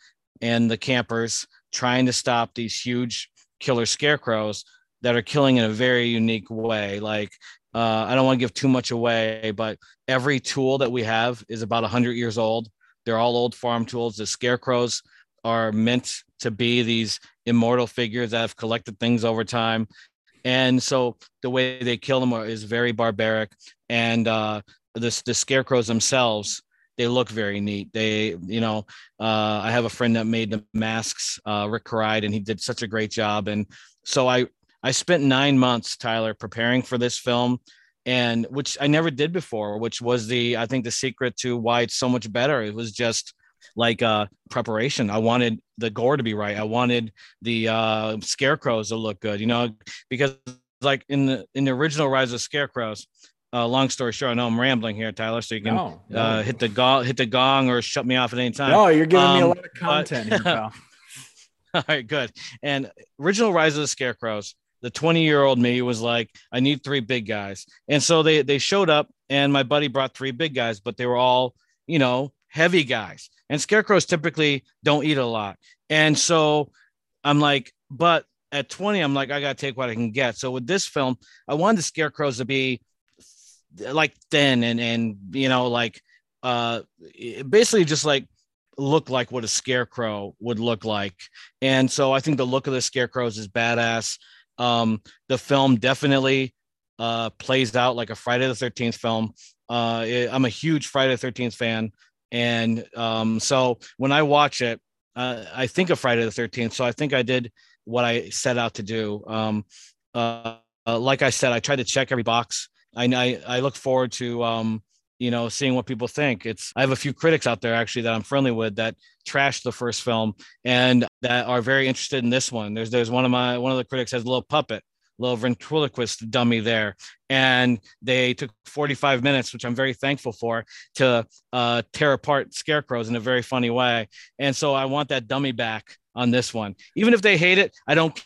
and the campers trying to stop these huge killer scarecrows that are killing in a very unique way. Like uh, I don't want to give too much away, but every tool that we have is about 100 years old. They're all old farm tools. The scarecrows are meant to be these immortal figures that have collected things over time. And so the way they kill them are, is very barbaric. And uh, the, the scarecrows themselves, they look very neat. They, you know, uh, I have a friend that made the masks, uh, Rick Caride, and he did such a great job. And so I, I spent nine months, Tyler, preparing for this film, and which I never did before, which was the I think the secret to why it's so much better. It was just like uh preparation. I wanted the gore to be right. I wanted the uh scarecrows to look good, you know, because like in the in the original Rise of Scarecrows, uh, long story short, I know I'm rambling here, Tyler, so you can No, no. uh, hit the gong, hit the gong, or shut me off at any time. No, you're giving me a Um, lot of but- content here, pal. All right, good. And original Rise of the Scarecrows, the 20 year old me was like, I need three big guys. And so they they showed up, and my buddy brought three big guys, but they were all, you know, heavy guys. And scarecrows typically don't eat a lot. And so I'm like, but at 20, I'm like, I gotta take what I can get. So with this film, I wanted the scarecrows to be like thin and and you know, like uh basically just like look like what a scarecrow would look like. And so I think the look of the scarecrows is badass. Um, the film definitely uh, plays out like a Friday the 13th film. Uh, it- I'm a huge Friday the 13th fan. And um, so when I watch it, uh, I think of Friday the 13th. So I think I did what I set out to do. Um, uh, uh, like I said, I tried to check every box. I, I, I look forward to um, you know, seeing what people think. It's I have a few critics out there actually that I'm friendly with that trashed the first film and that are very interested in this one. There's there's one of my one of the critics has a little puppet, little ventriloquist dummy there, and they took 45 minutes, which I'm very thankful for, to uh, tear apart scarecrows in a very funny way. And so I want that dummy back on this one, even if they hate it. I don't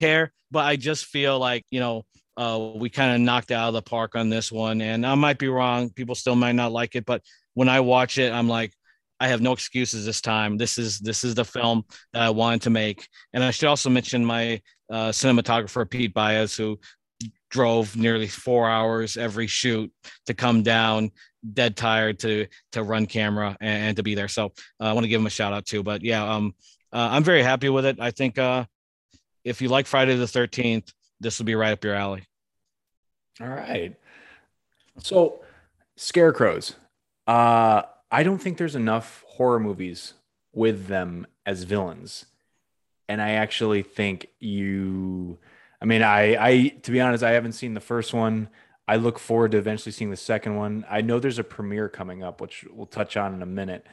care, but I just feel like you know uh, we kind of knocked out of the park on this one. And I might be wrong. People still might not like it, but when I watch it, I'm like, I have no excuses this time. This is this is the film that I wanted to make. And I should also mention my uh, cinematographer Pete Baez, who drove nearly four hours every shoot to come down, dead tired to to run camera and, and to be there. So uh, I want to give him a shout out too. But yeah, um, uh, I'm very happy with it. I think uh, if you like Friday the 13th, this will be right up your alley. All right. So, scarecrows. Uh, I don't think there's enough horror movies with them as villains. And I actually think you I mean, I I to be honest, I haven't seen the first one. I look forward to eventually seeing the second one. I know there's a premiere coming up, which we'll touch on in a minute.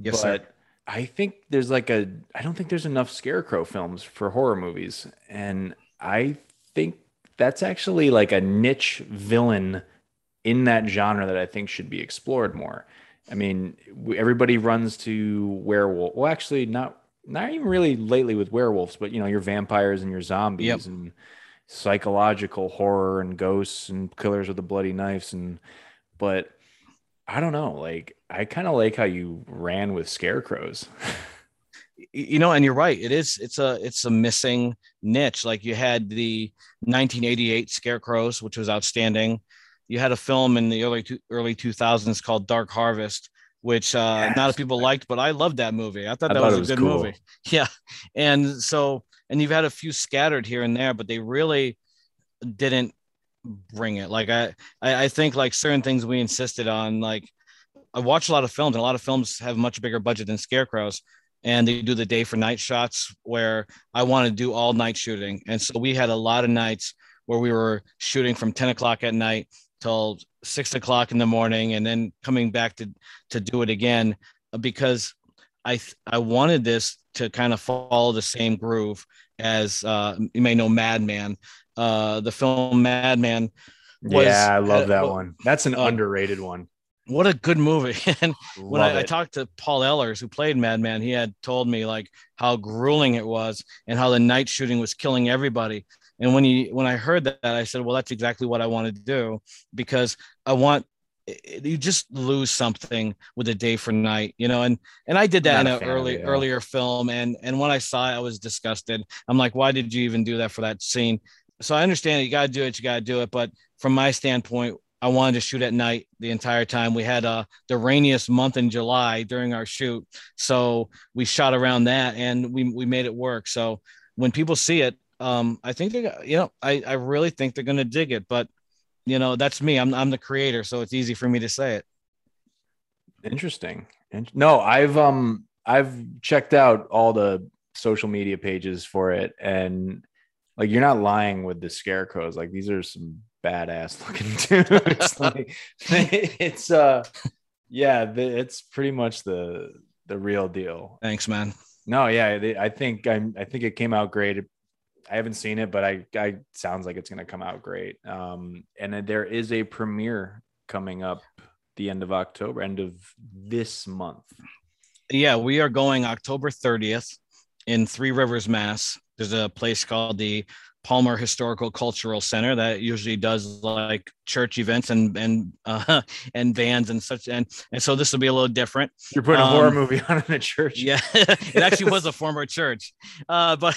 Yes, sir. but I think there's like a I don't think there's enough scarecrow films for horror movies. And I think that's actually like a niche villain in that genre that I think should be explored more. I mean, everybody runs to werewolf. Well, actually, not not even really lately with werewolves, but you know, your vampires and your zombies Yep. and psychological horror and ghosts and killers with the bloody knives and but I don't know, like I kind of like how you ran with scarecrows. You know and you're right it is it's a it's a missing niche like you had the 1988 scarecrows which was outstanding you had a film in the early two, early 2000s called dark harvest which uh not a lot Yes. of people liked but i loved that movie i thought I that thought was it a good cool. movie yeah and so and you've had a few scattered here and there but they really didn't bring it like i i, I think like certain things we insisted on like I watch a lot of films, and a lot of films have much bigger budget than Scarecrows, and they do the day for night shots where I want to do all night shooting, and so we had a lot of nights where we were shooting from ten o'clock at night till six o'clock in the morning, and then coming back to to do it again uh, because I I wanted this to kind of follow the same groove as uh, you may know Madman, uh, the film Madman. was- yeah, I love uh, that well, one. That's an uh, underrated one. What a good movie! and when I, I talked to Paul Ehlers, who played Madman, he had told me like how grueling it was and how the night shooting was killing everybody. And when he when I heard that, I said, "Well, that's exactly what I want to do because I want you just lose something with a day for night, you know." And and I did that in an early yeah. earlier film, and and when I saw it, I was disgusted. I'm like, "Why did you even do that for that scene?" So I understand it. You got to do it. You got to do it. But from my standpoint, I wanted to shoot at night the entire time. We had uh, the rainiest month in July during our shoot, so we shot around that and we we made it work. So when people see it, um, I think they, you know, I I really think they're gonna dig it. But you know, that's me. I'm I'm the creator, so it's easy for me to say it. Interesting. No, I've um I've checked out all the social media pages for it and like you're not lying with the scarecrows. Like these are some badass looking dudes. like it's uh yeah, it's pretty much the the real deal. Thanks, man. No, yeah, I think I'm I think it came out great. I haven't seen it, but I, I sounds like it's going to come out great. Um, and then there is a premiere coming up the end of October, end of this month. Yeah, we are going October 30th in Three Rivers, Mass. There's a place called the Palmer Historical Cultural Center that usually does like church events and and uh, and bands and such and and so this will be a little different. You're putting a horror um, movie on in a church. Yeah, it actually was a former church, uh, but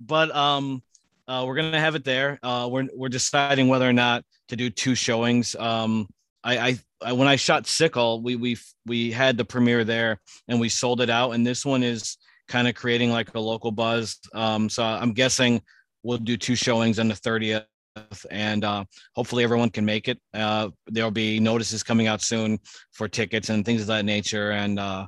but um, uh, we're gonna have it there. Uh, we're we're deciding whether or not to do two showings. Um, I, I, I when I shot Sickle, we we we had the premiere there and we sold it out, and this one is kind of creating like a local buzz. Um, so I'm guessing we'll do two showings on the 30th and uh, hopefully everyone can make it. Uh, there'll be notices coming out soon for tickets and things of that nature. And uh,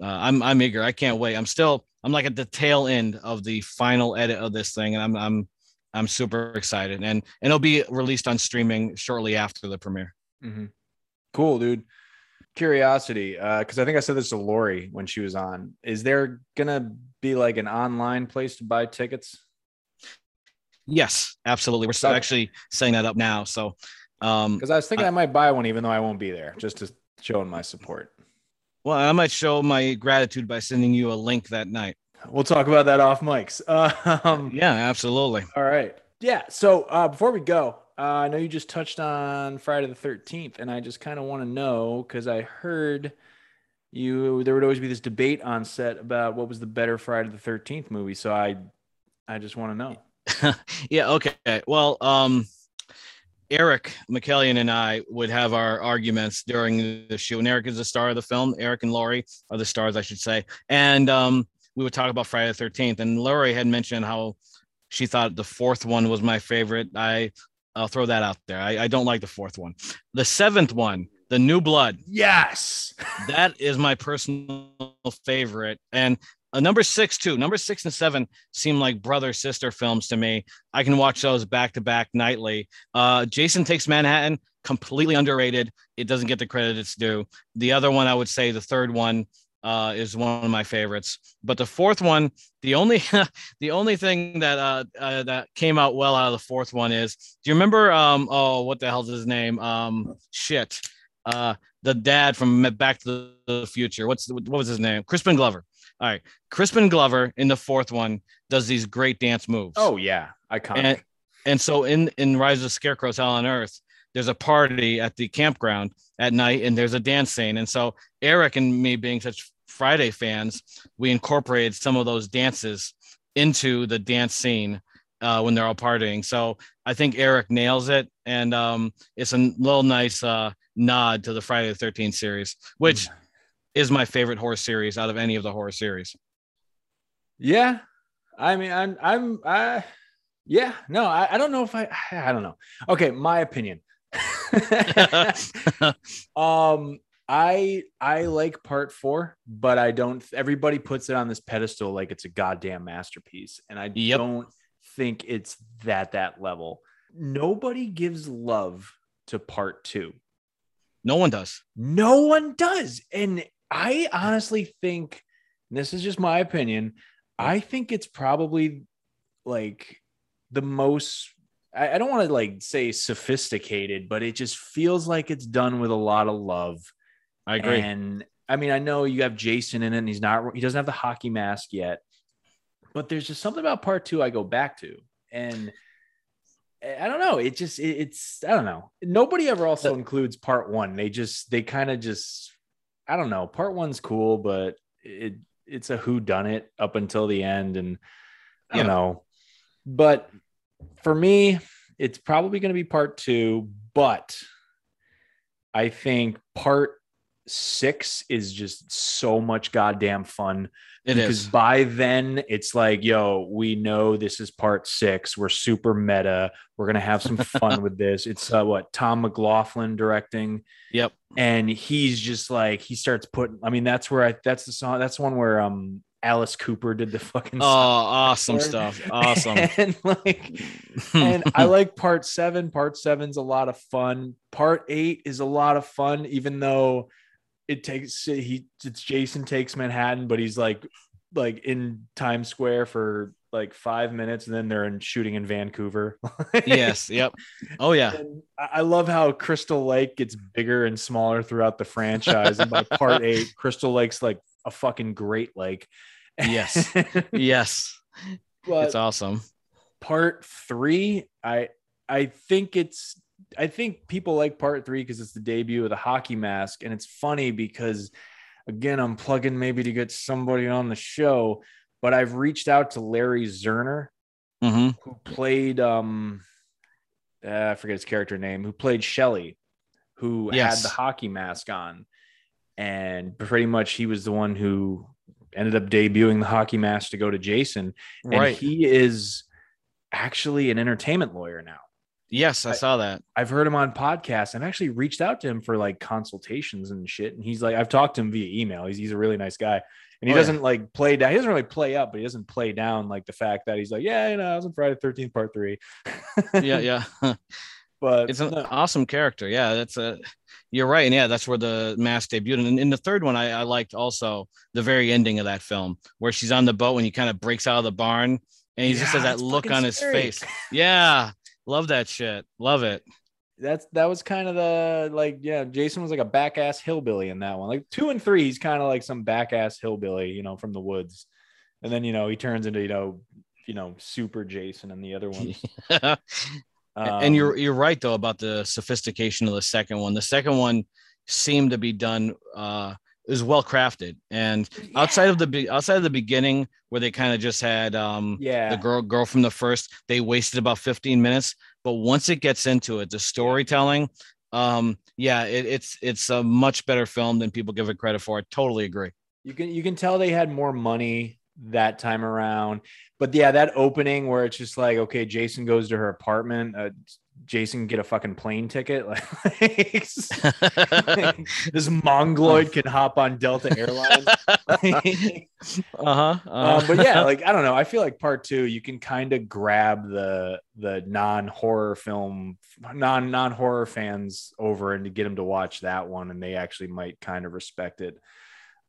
uh, I'm I'm eager. I can't wait. I'm still I'm like at the tail end of the final edit of this thing, and I'm I'm I'm super excited. And and it'll be released on streaming shortly after the premiere. Mm-hmm. Cool, dude. Curiosity, because uh, I think I said this to Lori when she was on. Is there gonna be like an online place to buy tickets? Yes, absolutely. We're still actually setting that up now. So, um, because I was thinking I, I, might buy one, even though I won't be there, just to show my support. Well, I might show my gratitude by sending you a link that night. We'll talk about that off mics. Um, yeah, absolutely. All right. Yeah. So uh, before we go, uh, I know you just touched on Friday the 13th, and I just kind of want to know because I heard you there would always be this debate on set about what was the better Friday the 13th movie. So I I just want to know. yeah. Okay. Well, um, Eric McKellion and I would have our arguments during the shoot. And Eric is the star of the film. Eric and Laurie are the stars, I should say. And um, we would talk about Friday the 13th. And Laurie had mentioned how she thought the fourth one was my favorite. I, I'll throw that out there. I, I don't like the fourth one. The seventh one, the New Blood. Yes. that is my personal favorite. And uh, number six too. Number six and seven seem like brother sister films to me. I can watch those back to back nightly. Uh, Jason Takes Manhattan, completely underrated. It doesn't get the credit it's due. The other one, I would say, the third one uh, is one of my favorites. But the fourth one, the only the only thing that uh, uh, that came out well out of the fourth one is, do you remember? Um, oh, what the hell's his name? Um, shit. Uh, the dad from Back to the Future. What's what was his name? Crispin Glover. All right. Crispin Glover in the fourth one does these great dance moves. Oh yeah, iconic. And, and so in in Rise of Scarecrows Hell on Earth, there's a party at the campground at night, and there's a dance scene. And so Eric and me, being such Friday fans, we incorporated some of those dances into the dance scene uh, when they're all partying. So I think Eric nails it, and um, it's a little nice uh, nod to the Friday the Thirteenth series, which is my favorite horror series out of any of the horror series. Yeah, I mean, I'm, I'm, I, yeah, no, I, I don't know if I, I don't know. Okay, my opinion. um, I I like part four, but I don't. Everybody puts it on this pedestal like it's a goddamn masterpiece, and I yep. don't think it's that that level. Nobody gives love to part two. No one does. No one does, and I honestly think this is just my opinion. I think it's probably like the most I, I don't want to like say sophisticated, but it just feels like it's done with a lot of love. I agree. And I mean, I know you have Jason in it and he's not he doesn't have the hockey mask yet, but there's just something about part two I go back to. And I don't know. It just it, it's I don't know. Nobody ever also includes part one. They just they kind of just I don't know. Part one's cool, but it it's a who done it up until the end, and you know. But for me, it's probably going to be part two. But I think part six is just so much goddamn fun. It because is. by then it's like, yo, we know this is part six. We're super meta. We're gonna have some fun with this. It's uh, what Tom McLoughlin directing. Yep. And he's just like he starts putting. I mean, that's where I. That's the song. That's the one where um Alice Cooper did the fucking. Oh, awesome stuff! Awesome. and like, and I like part seven. Part seven's a lot of fun. Part eight is a lot of fun, even though it takes he it's Jason takes Manhattan, but he's like like in Times Square for like five minutes, and then they're in shooting in Vancouver. yes. Yep. Oh yeah. And I love how Crystal Lake gets bigger and smaller throughout the franchise. and by part eight, Crystal Lake's like a fucking great lake. Yes. Yes. but It's awesome. part three, I I think it's I think people like part three because it's the debut of the hockey mask, and it's funny because again, I'm plugging maybe to get somebody on the show, but I've reached out to Larry Zerner, hmm who played um uh, I forget his character name, who played Shelly, who Yes. had the hockey mask on. And pretty much he was the one who ended up debuting the hockey mask to go to Jason. And Right. he is actually an entertainment lawyer now. Yes, I I- saw that. I've heard him on podcasts. I've actually reached out to him for like consultations and shit. And he's like, I've talked to him via email. He's, he's a really nice guy. And he Oh, doesn't like play down. He doesn't really play up, but he doesn't play down like the fact that he's like, yeah, you know, I was on Friday the 13th, part three. Yeah, yeah. But it's an no, awesome character. Yeah, that's a. You're right, and yeah, that's where the mask debuted. And in the third one, I, I liked also the very ending of that film, where she's on the boat when he kind of breaks out of the barn, and he just has that look on his scary. face. Yeah, love that shit. Love it. that's that was kind of the like, yeah, Jason was like a back ass hillbilly in that one. Like two and three, he's kind of like some back ass hillbilly, you know, from the woods. And then, you know, he turns into, you know, you know, super Jason and the other one. and you're you're right though about the sophistication of the second one. The second one seemed to be done uh is well crafted and outside of the outside of the beginning where they kind of just had um yeah, the girl girl from the first they wasted about 15 minutes but once it gets into it the storytelling um yeah it, it's it's a much better film than people give it credit for i totally agree you can you can tell they had more money that time around. But yeah, that opening where it's just like, okay, Jason goes to her apartment. Uh, Jason can get a fucking plane ticket. Like this mongoloid can hop on Delta Airlines. uh-huh, uh um, but yeah, like I don't know. I feel like part two, you can kind of grab the the non horror film, non non horror fans over and to get them to watch that one, and they actually might kind of respect it.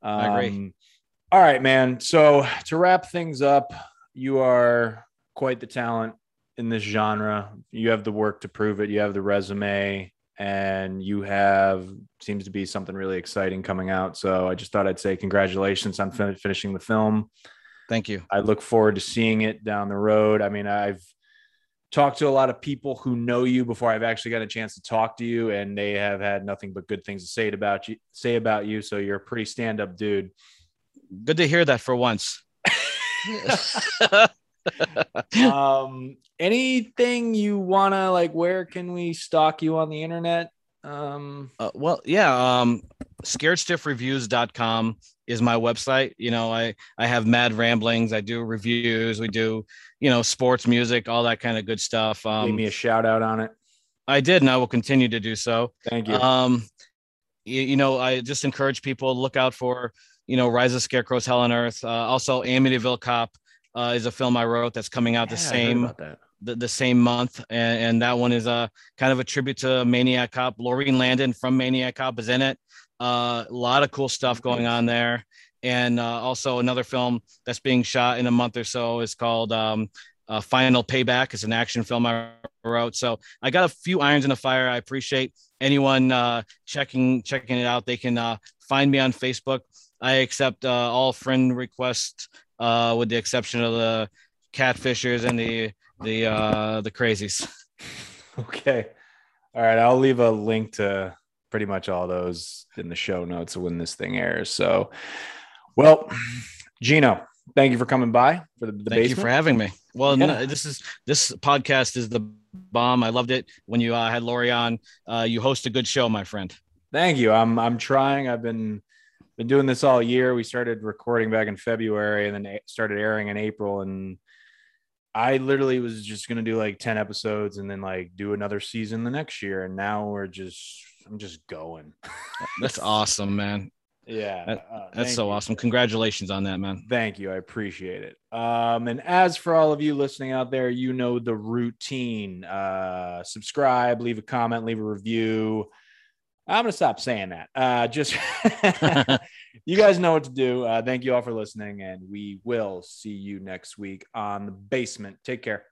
Um, I agree. All right, man. So to wrap things up, you are quite the talent in this genre. You have the work to prove it. You have the resume, and you have seems to be something really exciting coming out. So I just thought I'd say congratulations on fin- finishing the film. thank you I look forward to seeing it down the road. I mean, I've talked to a lot of people who know you before I've actually got a chance to talk to you, and they have had nothing but good things to say about you. Say about you. So you're a pretty stand up dude. good to hear that for once um, anything you wanna like? Where can we stalk you on the internet? Um, Uh, well, yeah. Um, scaredstiffreviews.com is my website. You know, I, I have mad ramblings. I do reviews. We do, you know, sports music, all that kind of good stuff. give Um, me a shout out on it. I did, and I will continue to do so. Thank you. Um, you, you know, I just encourage people to look out for, you know, Rise of Scarecrows, Hell on Earth. Uh, also, Amityville Cop uh, is a film I wrote that's coming out the Yeah, heard same. The, the same month, and, and that one is a kind of a tribute to Maniac Cop. Laurene Landon from Maniac Cop is in it. Uh, a lot of cool stuff going on there, and uh, also another film that's being shot in a month or so is called um, uh, Final Payback. It's an action film I wrote, so I got a few irons in the fire. I appreciate anyone uh, checking checking it out. They can uh, find me on Facebook. I accept uh, all friend requests, with the exception of the catfishers and the the uh the crazies Okay. All right. I'll leave a link to pretty much all those in the show notes when this thing airs. So, well, Gino, thank you for coming by for the, the thank basement. you for having me well Yeah. no, this is this podcast is the bomb i loved it when you uh, had lori on uh you host a good show my friend Thank you. I'm I'm trying. I've been been doing this all year. We started recording back in February and then started airing in April and I literally was just going to do like 10 episodes and then like do another season the next year and now we're just I'm just going. that's awesome man Yeah. That- uh, that's so you. awesome congratulations on that man Thank you. I appreciate it. Um, and as for all of you listening out there, you know the routine. Uh, subscribe, leave a comment, leave a review. I'm gonna stop saying that. Uh, just you guys know what to do. Uh, thank you all for listening, and we will see you next week on the basement. Take care.